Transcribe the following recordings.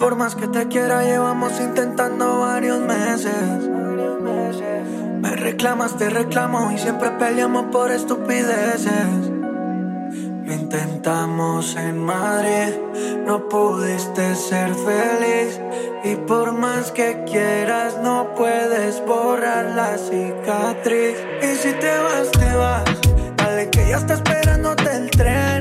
Por más que te quiera, llevamos intentando varios meses. Me reclamas, te reclamo y siempre peleamos por estupideces. Lo intentamos en Madrid, no pudiste ser feliz. Y por más que quieras, no puedes borrar la cicatriz. Y si te vas, te vas. Dale que ya está esperándote el tren.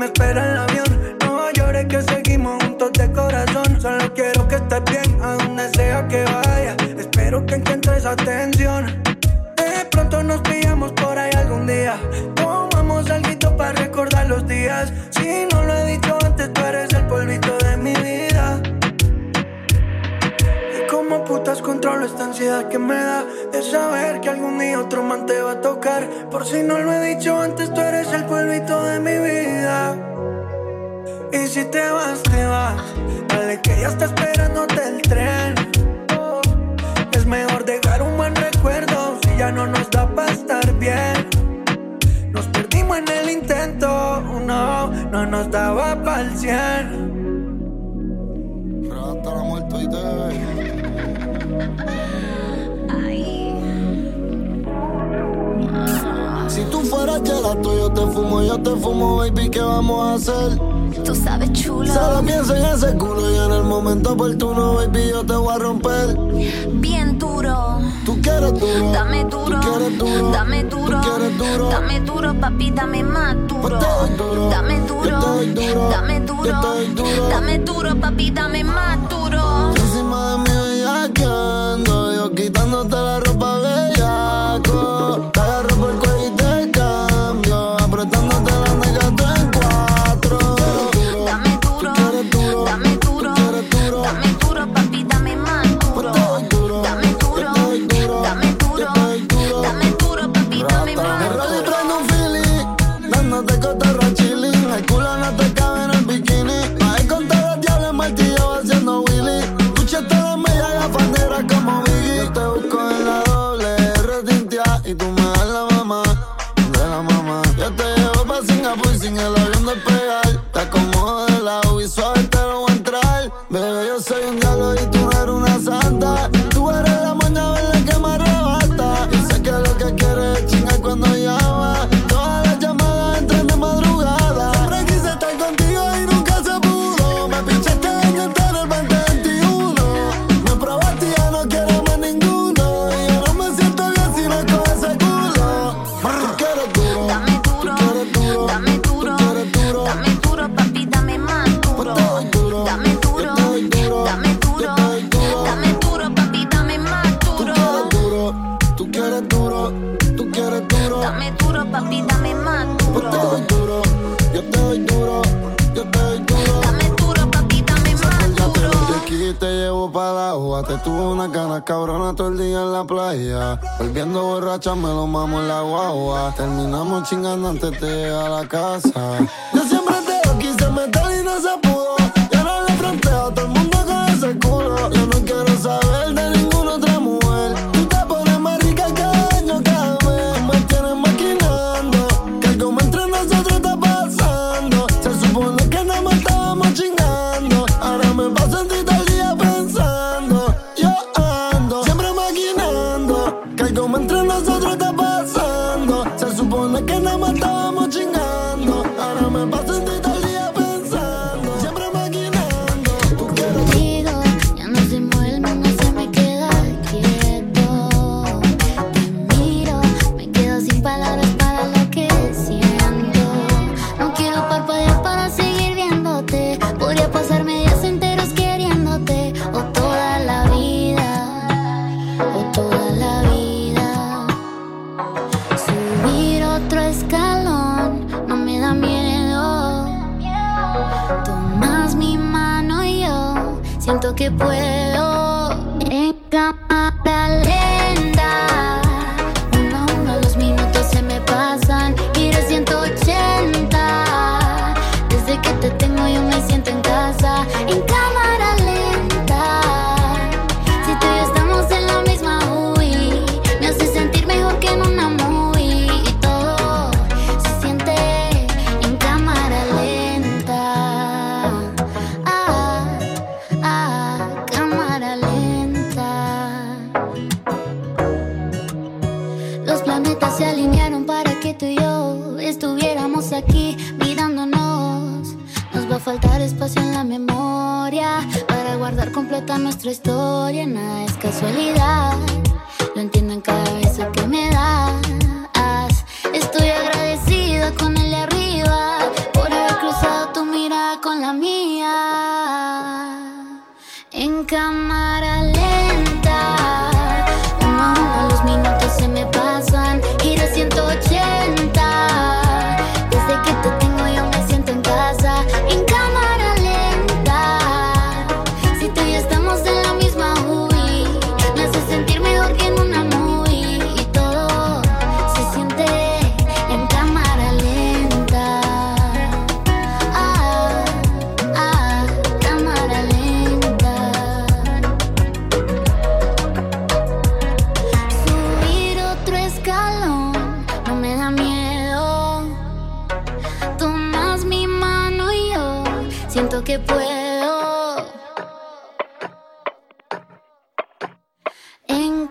me espera el avión. No llores que seguimos juntos de corazón. Solo quiero que estés bien a donde sea que vaya. Espero que encuentres atención. De pronto nos pillamos por ahí algún día. Tomamos algo para recordar los días controlo esta ansiedad que me da de saber que algún día otro man te va a tocar. Por si no lo he dicho antes, tú eres el polvito de mi vida. Y si te vas, te vas. Dale que ya está esperándote el tren. Oh, es mejor dejar un buen recuerdo si ya no nos da para estar bien. Nos perdimos en el intento, no, no nos daba para el cien. Rata la muerte y te si tú fueras gelato, yo te fumo, yo te fumo, baby, ¿qué vamos a hacer? Tú sabes, chulo. Solo piensa en ese culo y en el momento oportuno, baby, yo te voy a romper. Bien duro. Tú quieres duro. Dame duro. Tú quieres duro. Dame duro. Tú quieres duro. Dame duro, papi, dame más duro. Pues duro. Dame duro. Dame duro. Duro. Dame duro, papi, dame más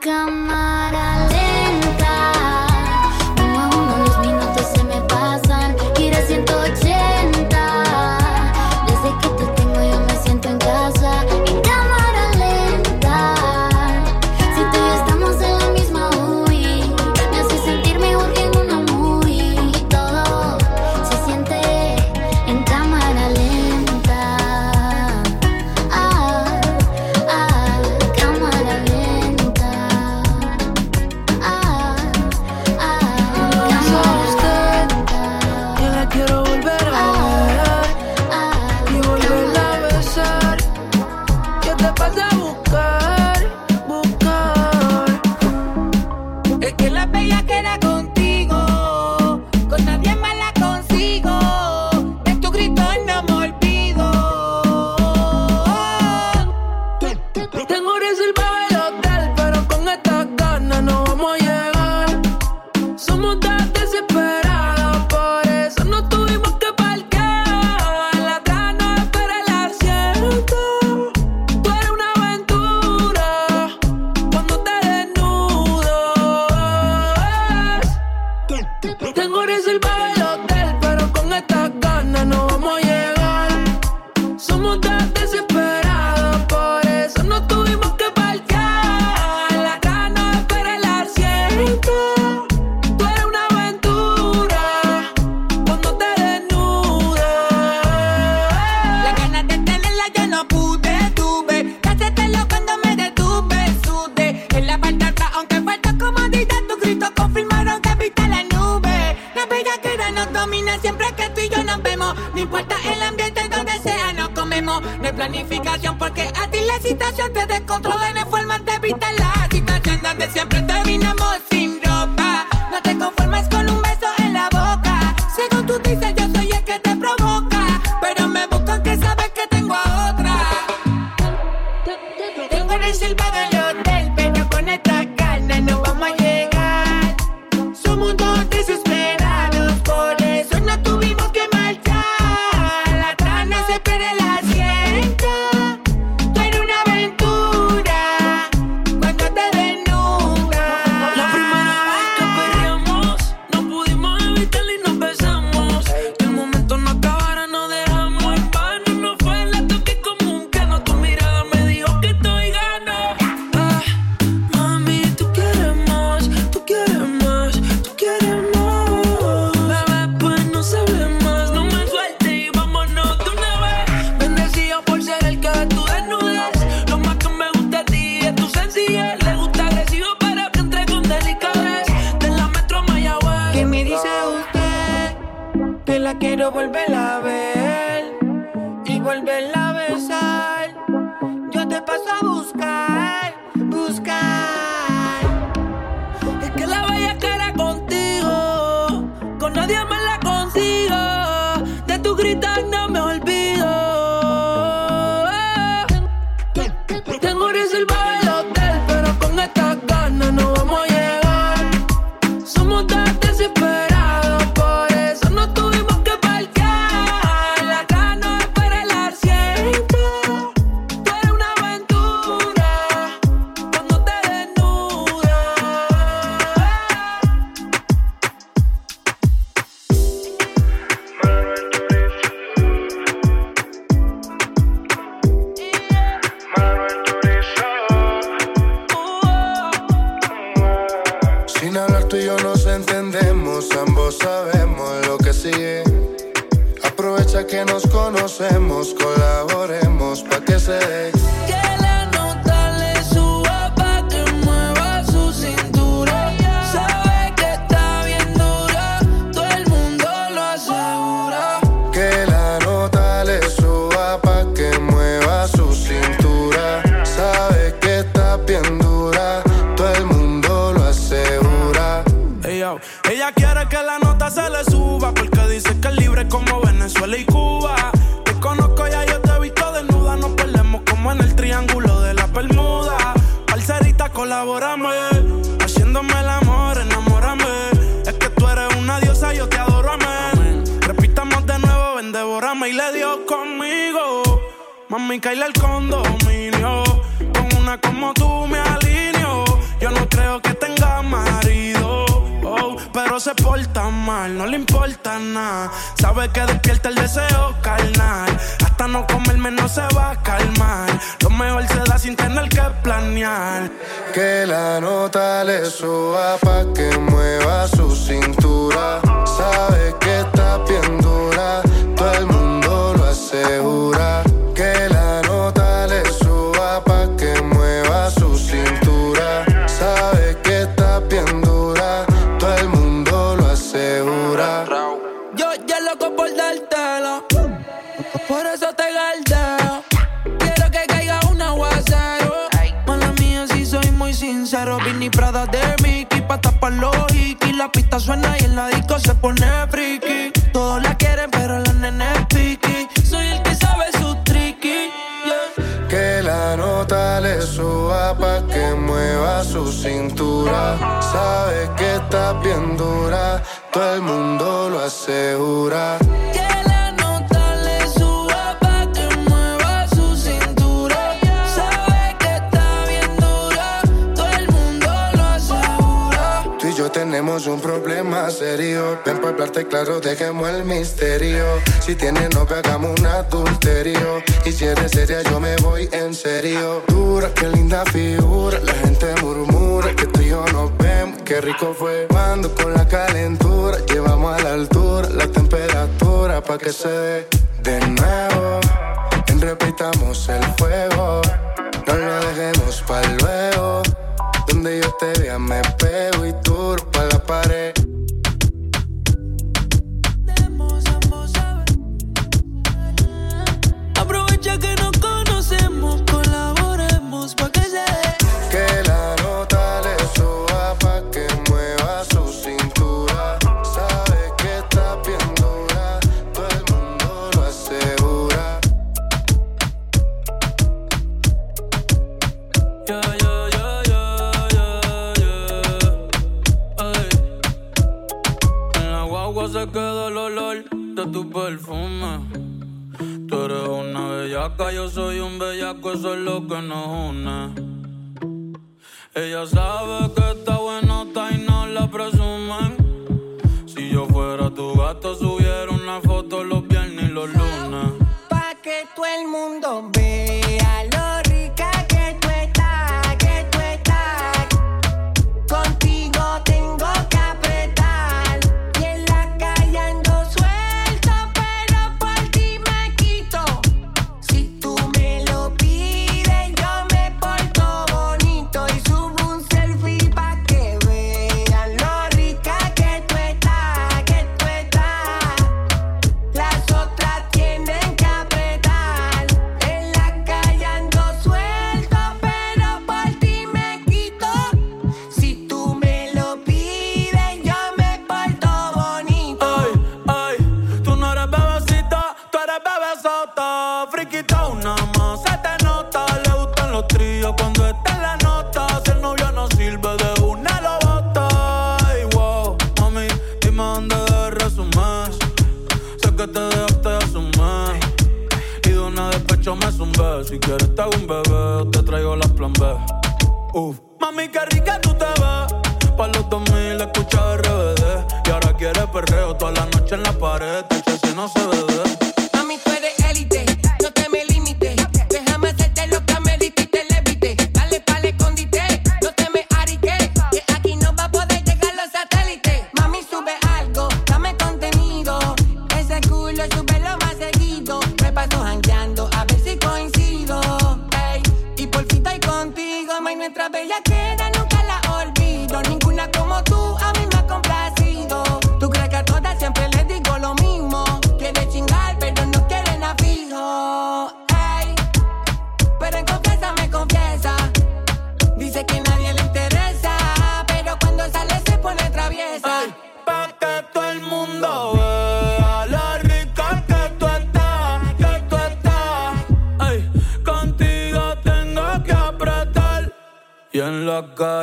En alquiler el condominio. Con una como tú me alineo. Yo no creo que tenga marido. Oh, pero se porta mal, no le importa nada. Sabe que despierta el deseo carnal. Hasta no comerme no se va a calmar. Lo mejor se da sin tener que planear. Que la nota le suba pa' que mueva su cintura. Sabe que está bien dura. Todo el mundo lo asegura su cintura. Sabe que está bien dura, todo el mundo lo asegura. tenemos un problema serio. Ven para hablarte claro, dejemos el misterio. Si tienes novia, hagamos un adulterio. Y si eres seria, yo me voy en serio. Dura, qué linda figura. La gente murmura que tú y yo nos vemos. Qué rico fue. Cuando con la calentura, llevamos a la altura la temperatura pa' que se dé de nuevo. Repitamos el fuego. No lo dejemos para luego. Donde yo te vea me pego y turpa la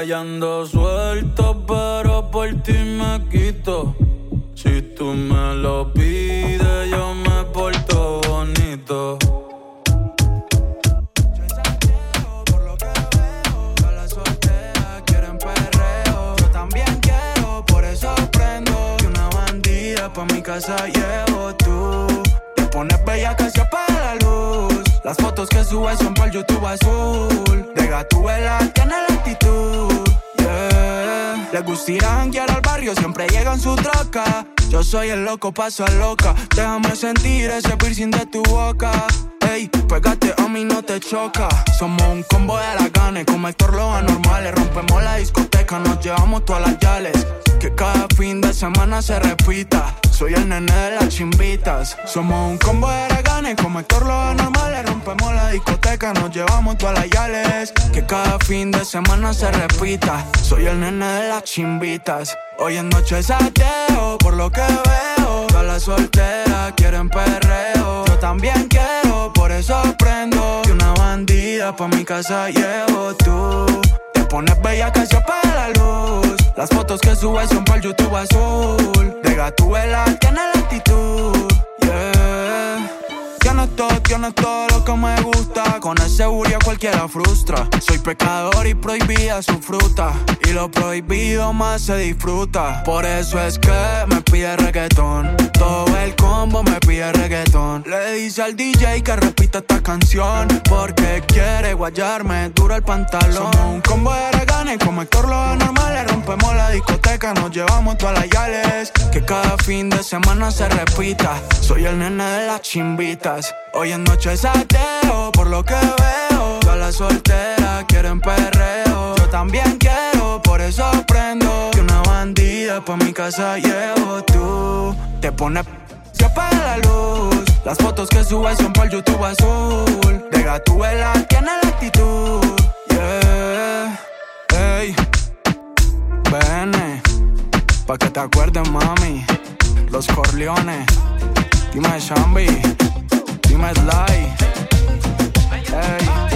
la soy el loco, paso a loca. Déjame sentir ese piercing de tu boca. Ey, pégate a mí, no te choca. Somos un combo de la como Héctor lo anormales. Rompemos la discoteca, nos llevamos todas las yales. Que cada fin de semana se repita. Soy el nene de las chimbitas. Somos un combo de gana, como Héctor lo anormales. Rompemos la discoteca, nos llevamos todas las yales. Que cada fin de semana se repita. Soy el nene de las chimbitas. Hoy en noche sateo, por lo que veo. Solteras quieren perreo. Yo también quiero, por eso prendo. Y una bandida pa' mi casa llevo tú. Te pones bella que se apaga la luz. Las fotos que subes son para el YouTube azul. De Gatúbela tiene la actitud. Yeah. Tienes todo, tienes todo lo que me gusta. Con ese cualquiera frustra. Soy pecador y prohibida su fruta. Y lo prohibido más se disfruta. Por eso es que me pide reggaetón. Todo el combo me pide reggaetón. Le dice al DJ que repita esta canción. Porque quiere guayarme duro el pantalón. Somos un combo de reganes como Héctor lo normal. Le rompemos la discoteca, nos llevamos todas las yales. Que cada fin de semana se repita. Soy el nene de las chimbitas. Hoy en noche es ateo, por lo que veo. Todas las solteras quieren perreo. Yo también quiero, por eso prendo. Que una bandida pa' mi casa llevo tú. Te pone se apaga la luz. Las fotos que subes son el YouTube azul. De Gatúbela tiene la actitud. Yeah. Ey. Bene. Pa' que te acuerdes, mami. Los Corleones. Dime Shambi. Dime Sly. Ey.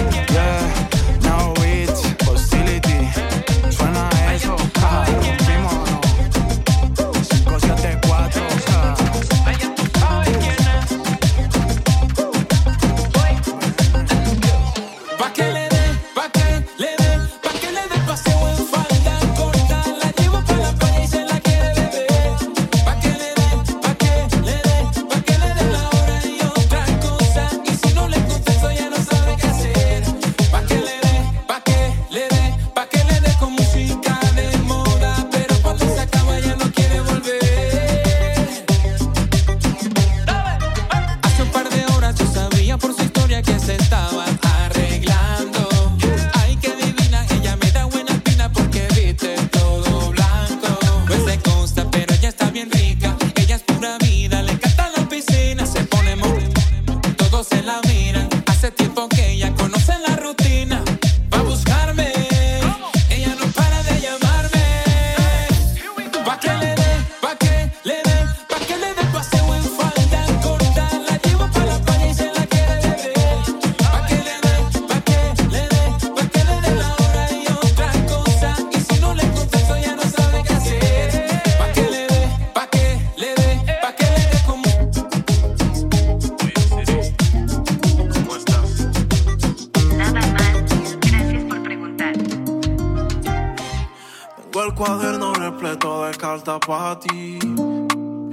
Cuaderno repleto de cartas para ti.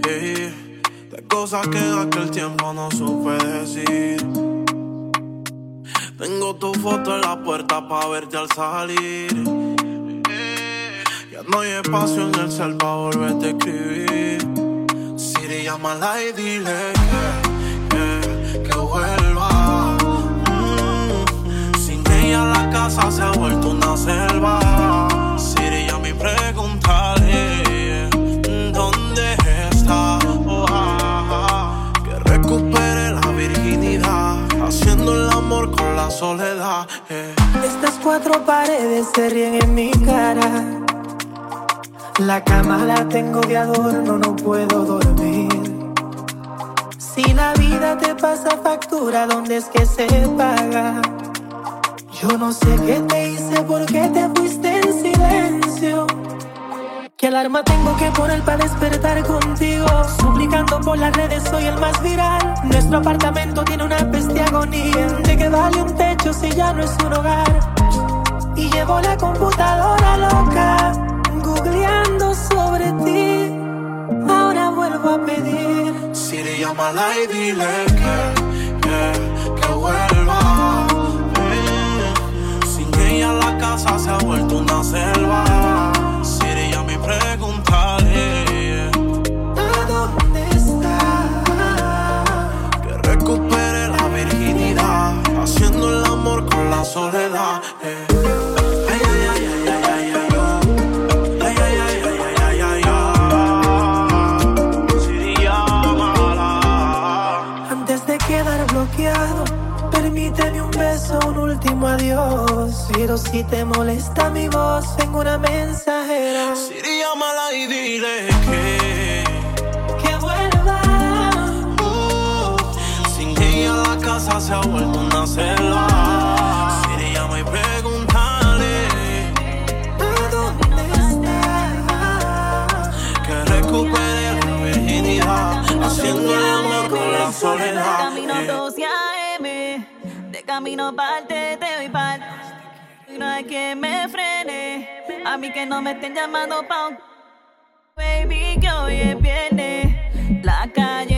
eh, de cosas que en aquel tiempo no supe decir. Tengo tu foto en la puerta para verte al salir. eh, ya no hay espacio en el cel para volverte a escribir. Siri, llámala y dile que, que, que vuelva. Mm, sin ella la casa se ha vuelto una selva preguntaré dónde está. Oh, ah, que recupere la virginidad, haciendo el amor con la soledad. Eh. Estas cuatro paredes se ríen en mi cara. La cama la tengo de adorno, no puedo dormir. Si la vida te pasa factura, ¿dónde es que se paga? Yo no sé qué te hice, por qué te fuiste en silencio. ¿Qué alarma tengo que poner para despertar contigo? Suplicando por las redes, soy el más viral. Nuestro apartamento tiene una peste agonía. ¿De qué vale un techo si ya no es un hogar? Y llevo la computadora loca, googleando sobre ti. Ahora vuelvo a pedir. Siri, llámala y dile que, Ella la casa se ha vuelto una selva. Siri, llama y pregúntale ¿A dónde está? que recupere la virginidad. Haciendo el amor con la soledad. eh. Adiós. Pero si te molesta mi voz, tengo una mensajera. Siri, llámala y dile que Que vuelva. sin ella la casa se ha vuelto una selva. Siri, llama y pregúntale ¿A dónde está? que recupere la virginidad. Haciendo el amor con la soledad. Camino parte, te doy par. No hay quien me frene, a mí que no me estén llamando pa' baby que hoy es viernes. La calle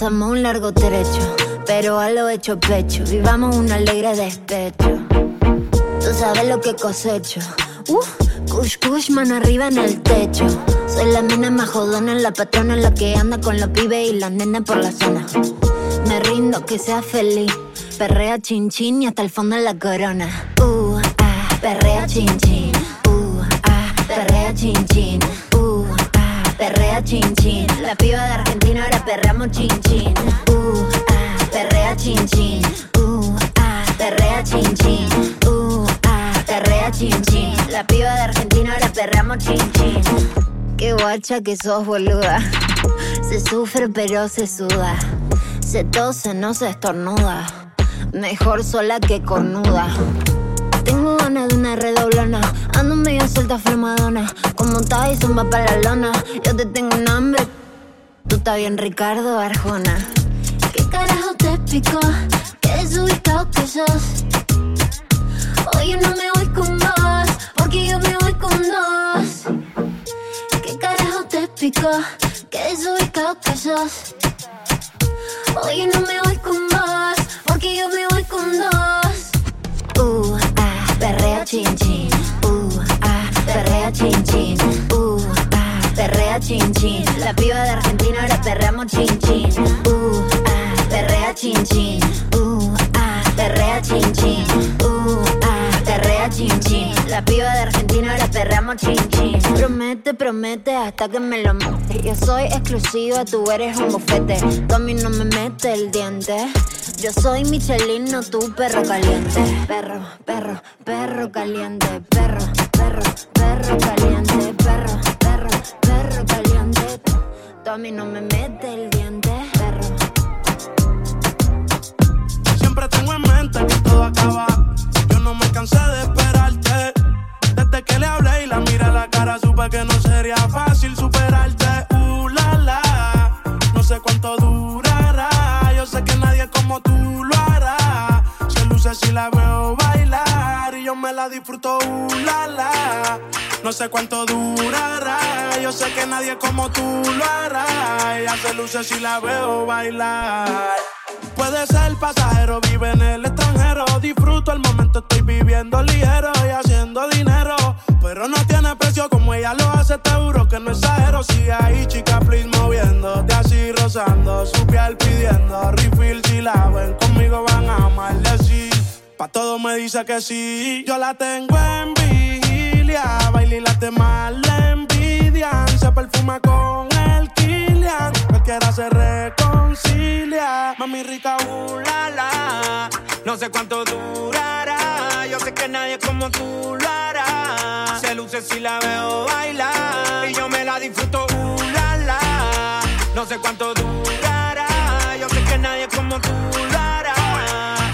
Pasamos un largo trecho, pero a lo hecho pecho. Vivamos un alegre despecho. Tú sabes lo que cosecho. Uh, kush kush, mano arriba en el techo. Soy la mina más jodona, la patrona, la que anda con los pibes y las nenas por la zona. Me rindo, que sea feliz. Perrea chin chin y hasta el fondo de la corona. Uh, ah, perrea chin chin. Uh, ah, perrea chin chin. Perrea chin chin. La piba de Argentina ahora perreamos chin chin. Uh, ah, perrea chin chin. Uh, ah, perrea chin chin. Uh, ah, perrea chin chin. La piba de Argentina ahora perreamos chin chin. Qué guacha que sos boluda. Se sufre pero se suda. Se tose, no se estornuda. Mejor sola que cornuda. Tengo ganas de una redoblona. Ando medio suelta flamadona. Como Tyson va para la lona. Yo te tengo un hambre. Tú estás bien, Ricardo Arjona. ¿Qué carajo te explicó? ¿Qué desubicado que sos? Hoy yo no me voy con vos. Porque yo me voy con dos. ¿Qué carajo te explicó? ¿Qué desubicado que sos? Hoy yo no me voy con vos. Porque yo me voy con dos. Uh, perrea chin chin. Uh, ah, perrea chin chin. Uh, ah, perrea chin chin. La piba de Argentina ahora perreamos chin chin. Uh, ah, perrea chin chin. Uh, ah, perrea chin chin. Uh, ah, chin chin. La piba de Argentina ahora perreamos chin chin. Promete, promete hasta que me lo mate. Yo soy exclusiva, tú eres un bufete. Tú a mí no me mete el diente. Yo soy Michelin, no tu perro caliente. Perro, perro, perro caliente. Perro, perro, perro caliente. Perro, perro, perro caliente. Tú a mí no me mete el diente. Perro. Siempre tengo en mente que todo acaba. Yo no me cansé de esperarte. Desde que le hablé y la miré a la cara, supe que no sería fácil superarte. Uh, la, la. No sé cuánto durará. Yo sé que nadie como tú lo hará. Se luce si la veo bailar y yo me la disfruto. Uh, la, la. No sé cuánto durará. Yo sé que nadie como tú lo hará. Ella se luce si la veo bailar. Puede ser pasajero, vive en el extranjero. Disfruto el momento, estoy viviendo ligero y haciendo dinero. Pero no tiene precio como ella lo hace, te juro que no exagero. Sigue ahí, chica, please, moviéndote así, rozando. Su piel pidiendo refill. Si la ven conmigo, van a así. Pa' todo me dice que sí. Yo la tengo en vigilia. Baila y las demás le Se perfuma con el Kilian. Cualquiera se reconcilia. Mami rica, uh, la. No sé cuánto durará. Yo sé que nadie como tú lo hará. Se luce si la veo bailar. Y yo me la disfruto, uh, la. No sé cuánto durará. Yo sé que nadie como tú lo hará.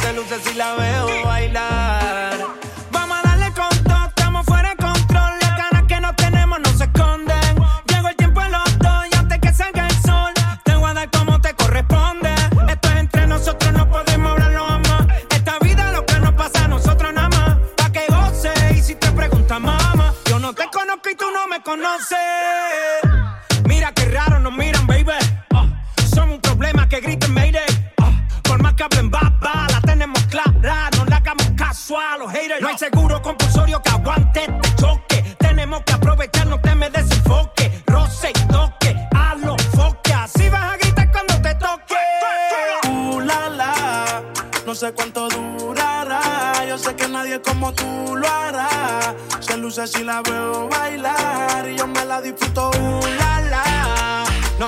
Se luce si la veo bailar. Me conoces.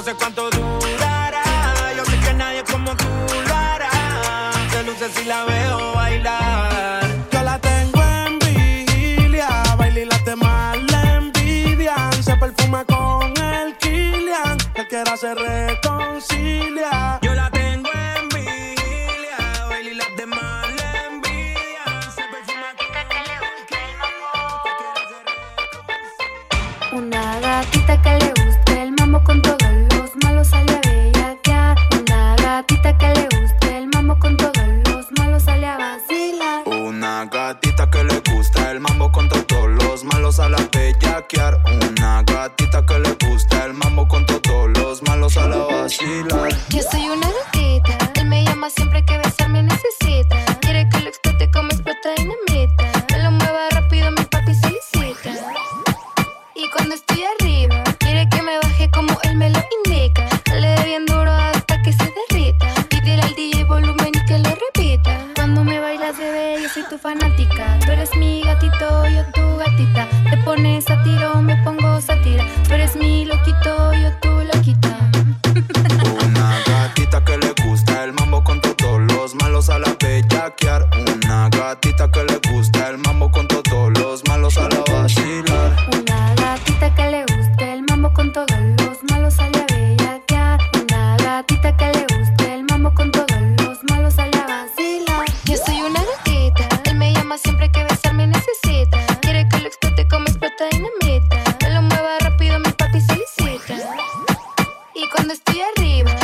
Sé cuánto durará. con estoy arriba.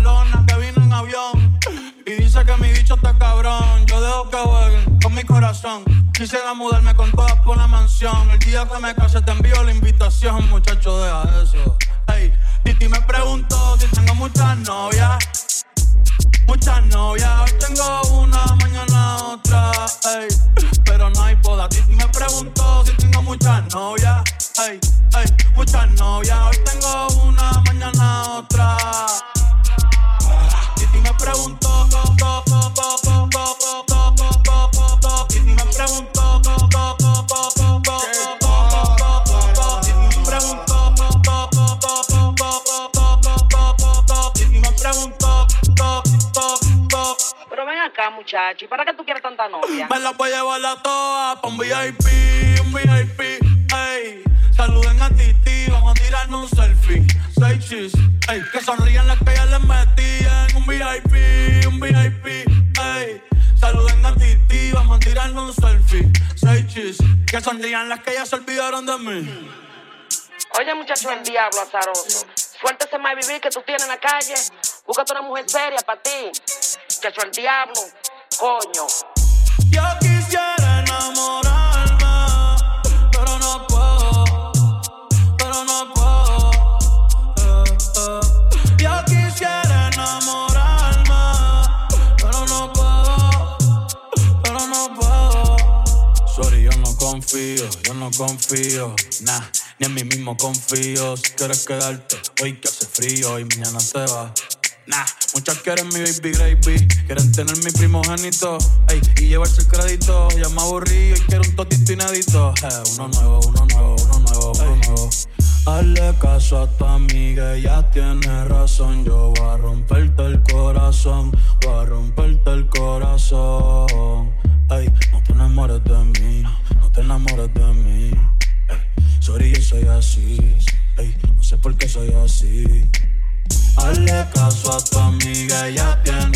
Que vino en avión y dice que mi bicho está cabrón. Yo dejo que jueguen con mi corazón. Quisiera mudarme con todas por la mansión. El día que me case te envío la invitación, muchacho, deja eso. Hey, Titi me preguntó si tengo muchas novias. Muchas novias, hoy tengo una, mañana otra, ey. Pero no hay boda. Titi me preguntó si tengo muchas novias, ey, ey. Muchas novias, hoy tengo una, mañana otra preguntó, pero ven acá muchacho, para qué tú quieres tanta novia? Me la voy llevar la toa pa' un VIP, un VIP, ey, saluden a Titi, vamos a tirarnos un selfie, seis chis, ey, que sonrían las vamos a tirarnos un selfie. Seis chis, que sonrían las que ya se olvidaron de mí. Oye, muchacho, el diablo azaroso. Suéltese más vivir que tú tienes en la calle. Búscate una mujer seria para ti. Muchacho, el diablo. Coño. Yo confío, yo no confío, nah, ni en mí mismo confío. Si quieres quedarte, hoy que hace frío y mañana te vas. Nah, muchas quieren mi baby gravy, quieren tener mi primogénito, ey, y llevarse el crédito. Ya me aburrí y quiero un totito inédito. Eh, uno nuevo, uno nuevo, uno nuevo, uno nuevo. Hazle caso a tu amiga, ella tiene razón. Yo voy a romperte el corazón, voy a romperte el corazón. Ey, no te enamores de mí, no te enamores de mí. Ey, sorry, yo soy así. Ey, no sé por qué soy así. Hazle caso a tu amiga, ella tiene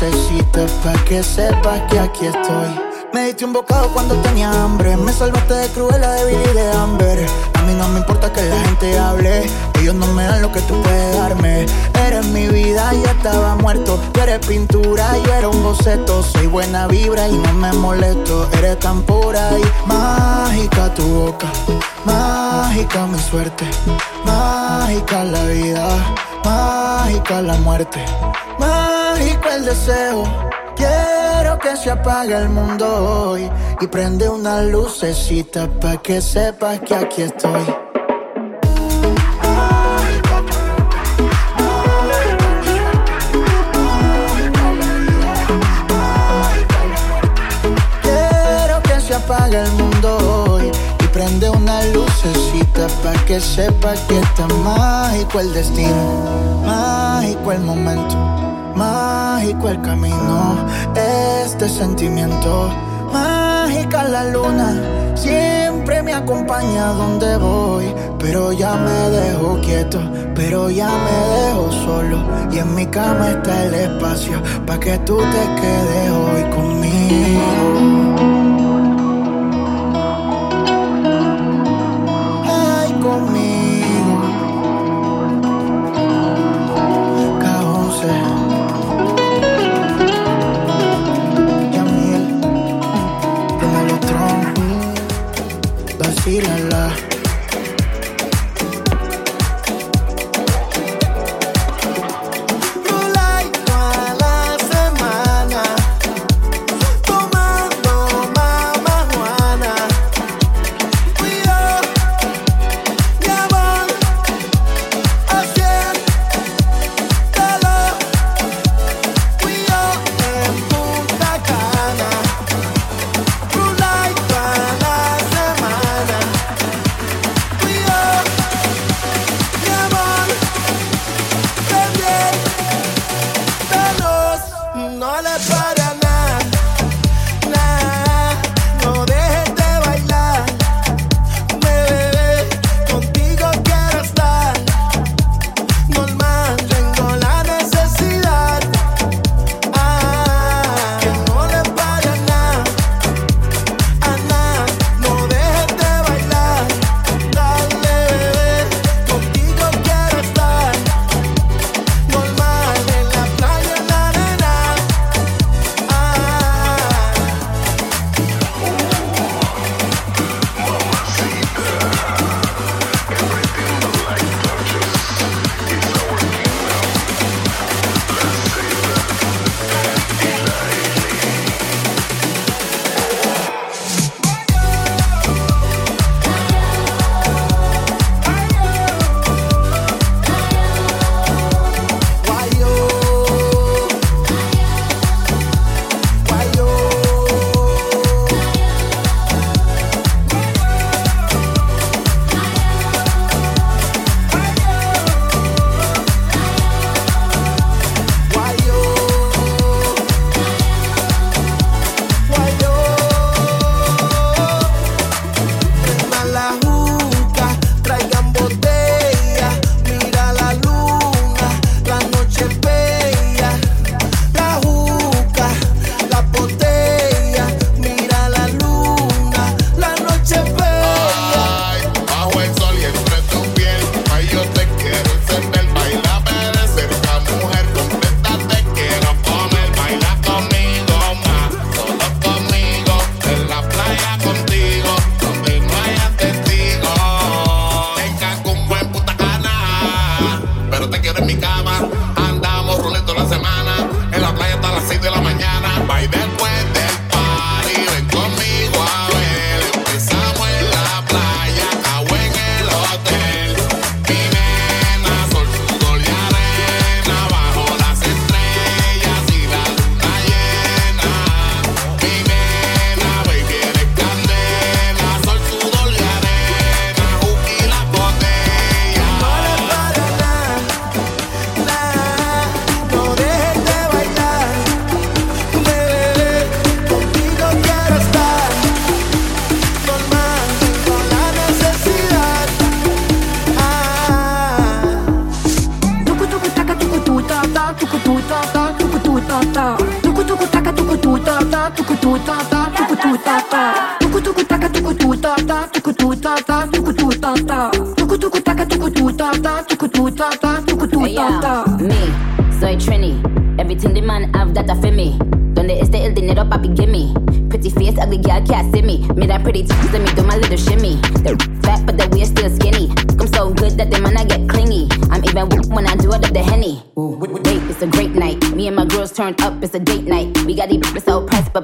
lucecita para que sepas que aquí estoy. Me diste un bocado cuando tenía hambre, me salvaste de cruela, de Billy y de Amber. A mí no me importa que la gente hable, ellos no me dan lo que tú puedes darme. Eres mi vida, yo estaba muerto. Tú eres pintura, yo era un boceto. Soy buena vibra y no me molesto. Eres tan pura y mágica tu boca, mágica mi suerte, mágica la vida, mágica la muerte, mágico el deseo. Quiero que se apague el mundo hoy y prende una lucecita para que sepas que aquí estoy. Quiero que se apague el mundo hoy y prende una lucecita para que sepas que está mágico el destino, mágico el momento, mágico el camino, este sentimiento, mágica la luna, siempre me acompaña donde voy, pero ya me dejo quieto, pero ya me dejo solo. Y en mi cama está el espacio para que tú te quedes hoy conmigo.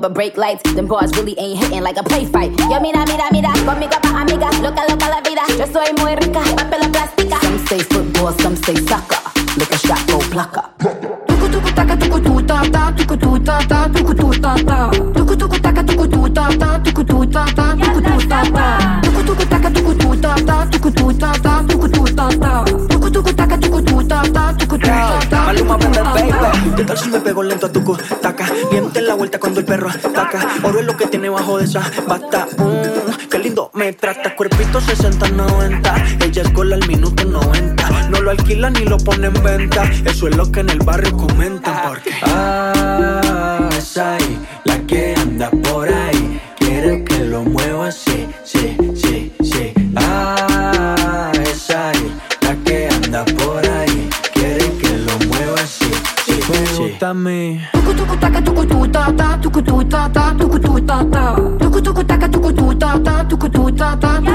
but break lights. Them bars really ain't hitting like a play fight. Yo, mira, mira, mira, conmigo pa' amiga, loca, loca la vida. Yo soy muy rica, papel plástica. Some say football, some say soccer. Look a shot, go placa. Tuku tuku taka tuku tu ta ta tuku tu ta ta tuku tu ta ta tuku tuku taka tuku tu ta ta tuku tu ta ta tuku tu ta ta tuku tuku taka tuku tu ta ta tuku tu ta ta tuku tu ta ta tuku tuku taka tuku tu ta ta tuku tu ta ta Maluma, baby, tuku tal si le pego lento tuku tu? Diente en la vuelta cuando el perro ataca. Oro es lo que tiene bajo de esa bata. Mm, qué lindo me trata. Cuerpito 60-90. Ella es cola al minuto 90. No lo alquila ni lo pone en venta. Eso es lo que en el barrio comentan. Porque. Ah. tuku tu ta ta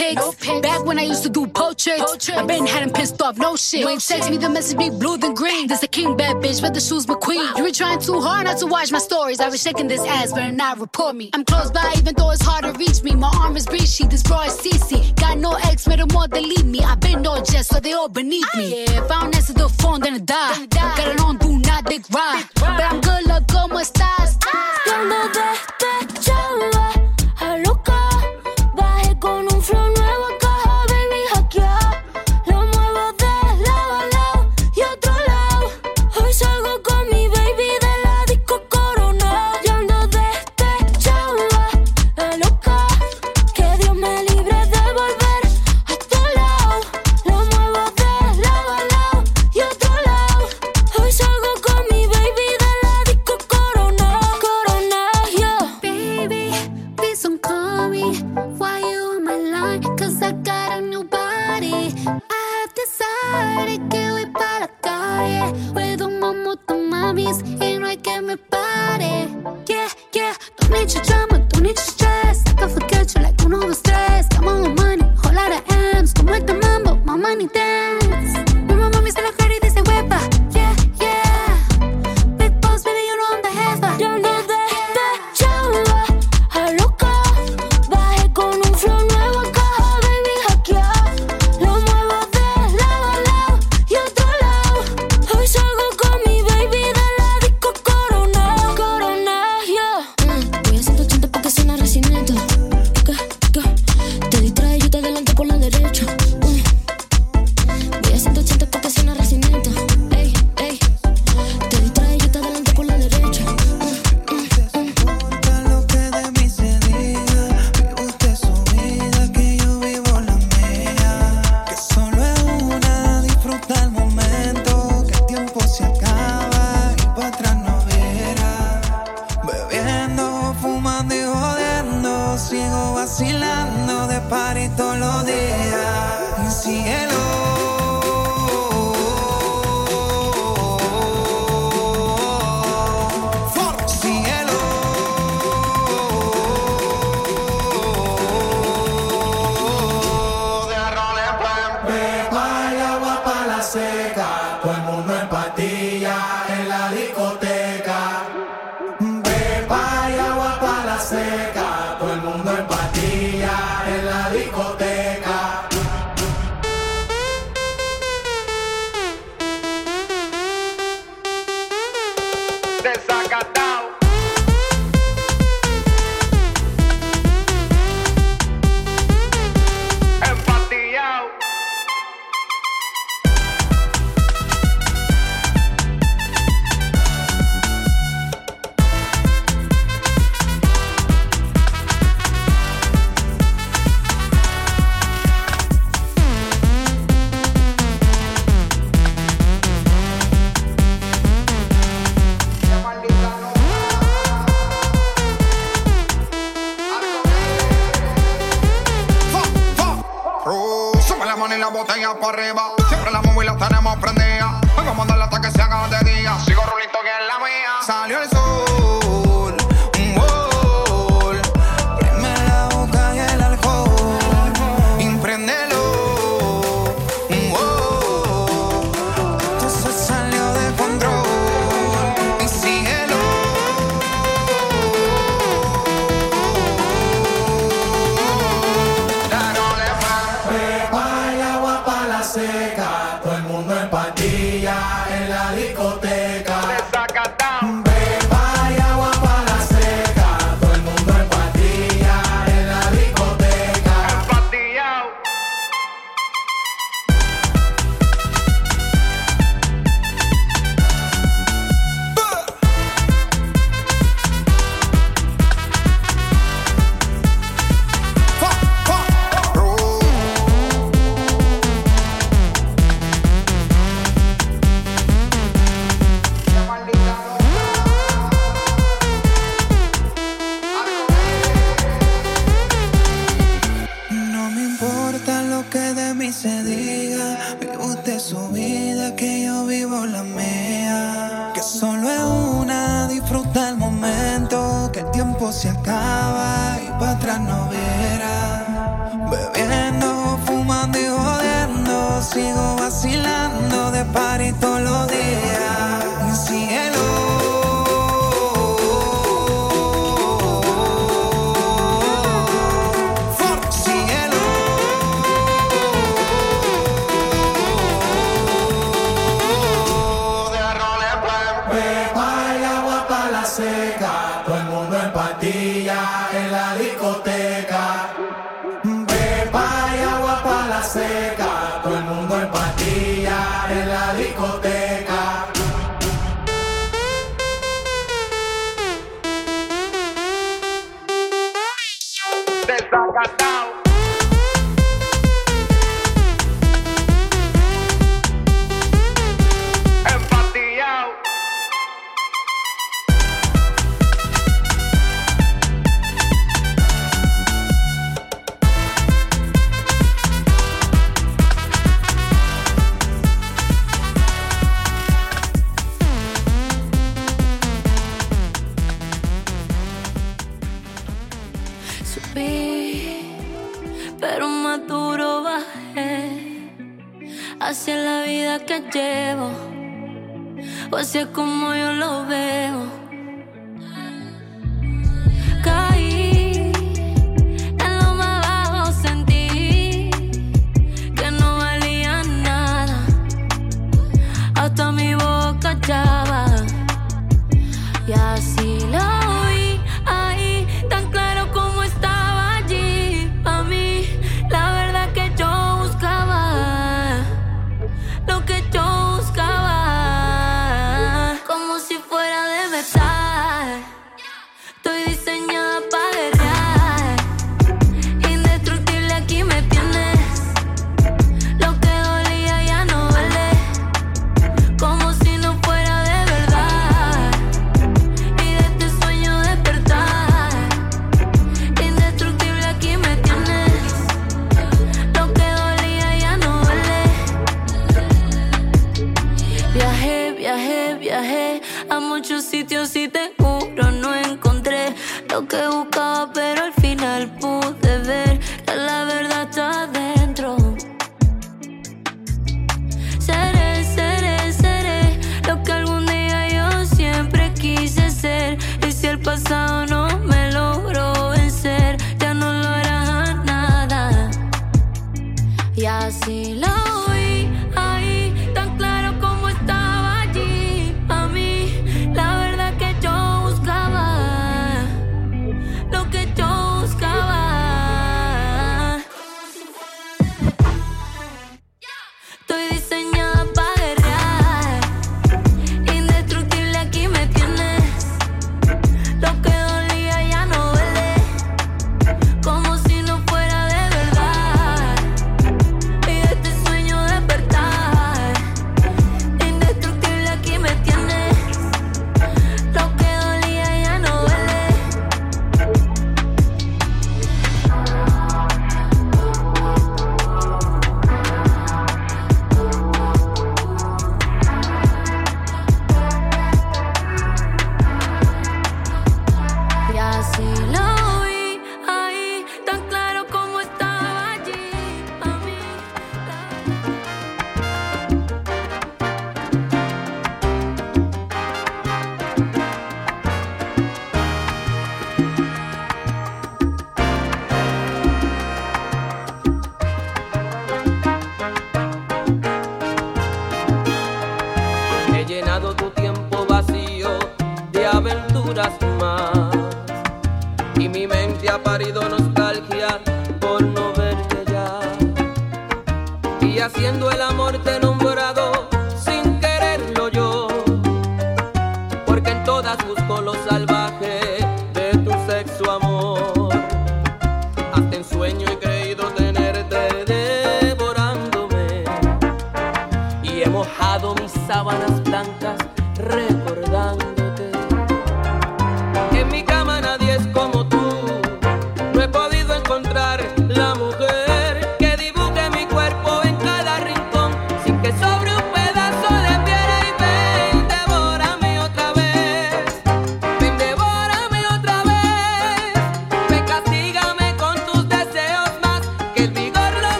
pics. No pics. Back when I used to do portraits. I been had him pissed off, no shit. You ain't text me, the message be blue than green. This a king bad bitch, but the shoes McQueen. Wow. You were trying too hard not to watch my stories. I was shaking this ass, better not report me. I'm close by, even though it's hard to reach me. My arm is breezy, this bra is CC. Got no ex, made them all delete me. I been no jest, so they all beneath ah, me. Yeah, if I don't answer the phone, then I die. Then I die. Got it on, do not dick ride. But I'm good luck, go my stars. Ah. Cuando despecho, a loca, bajé con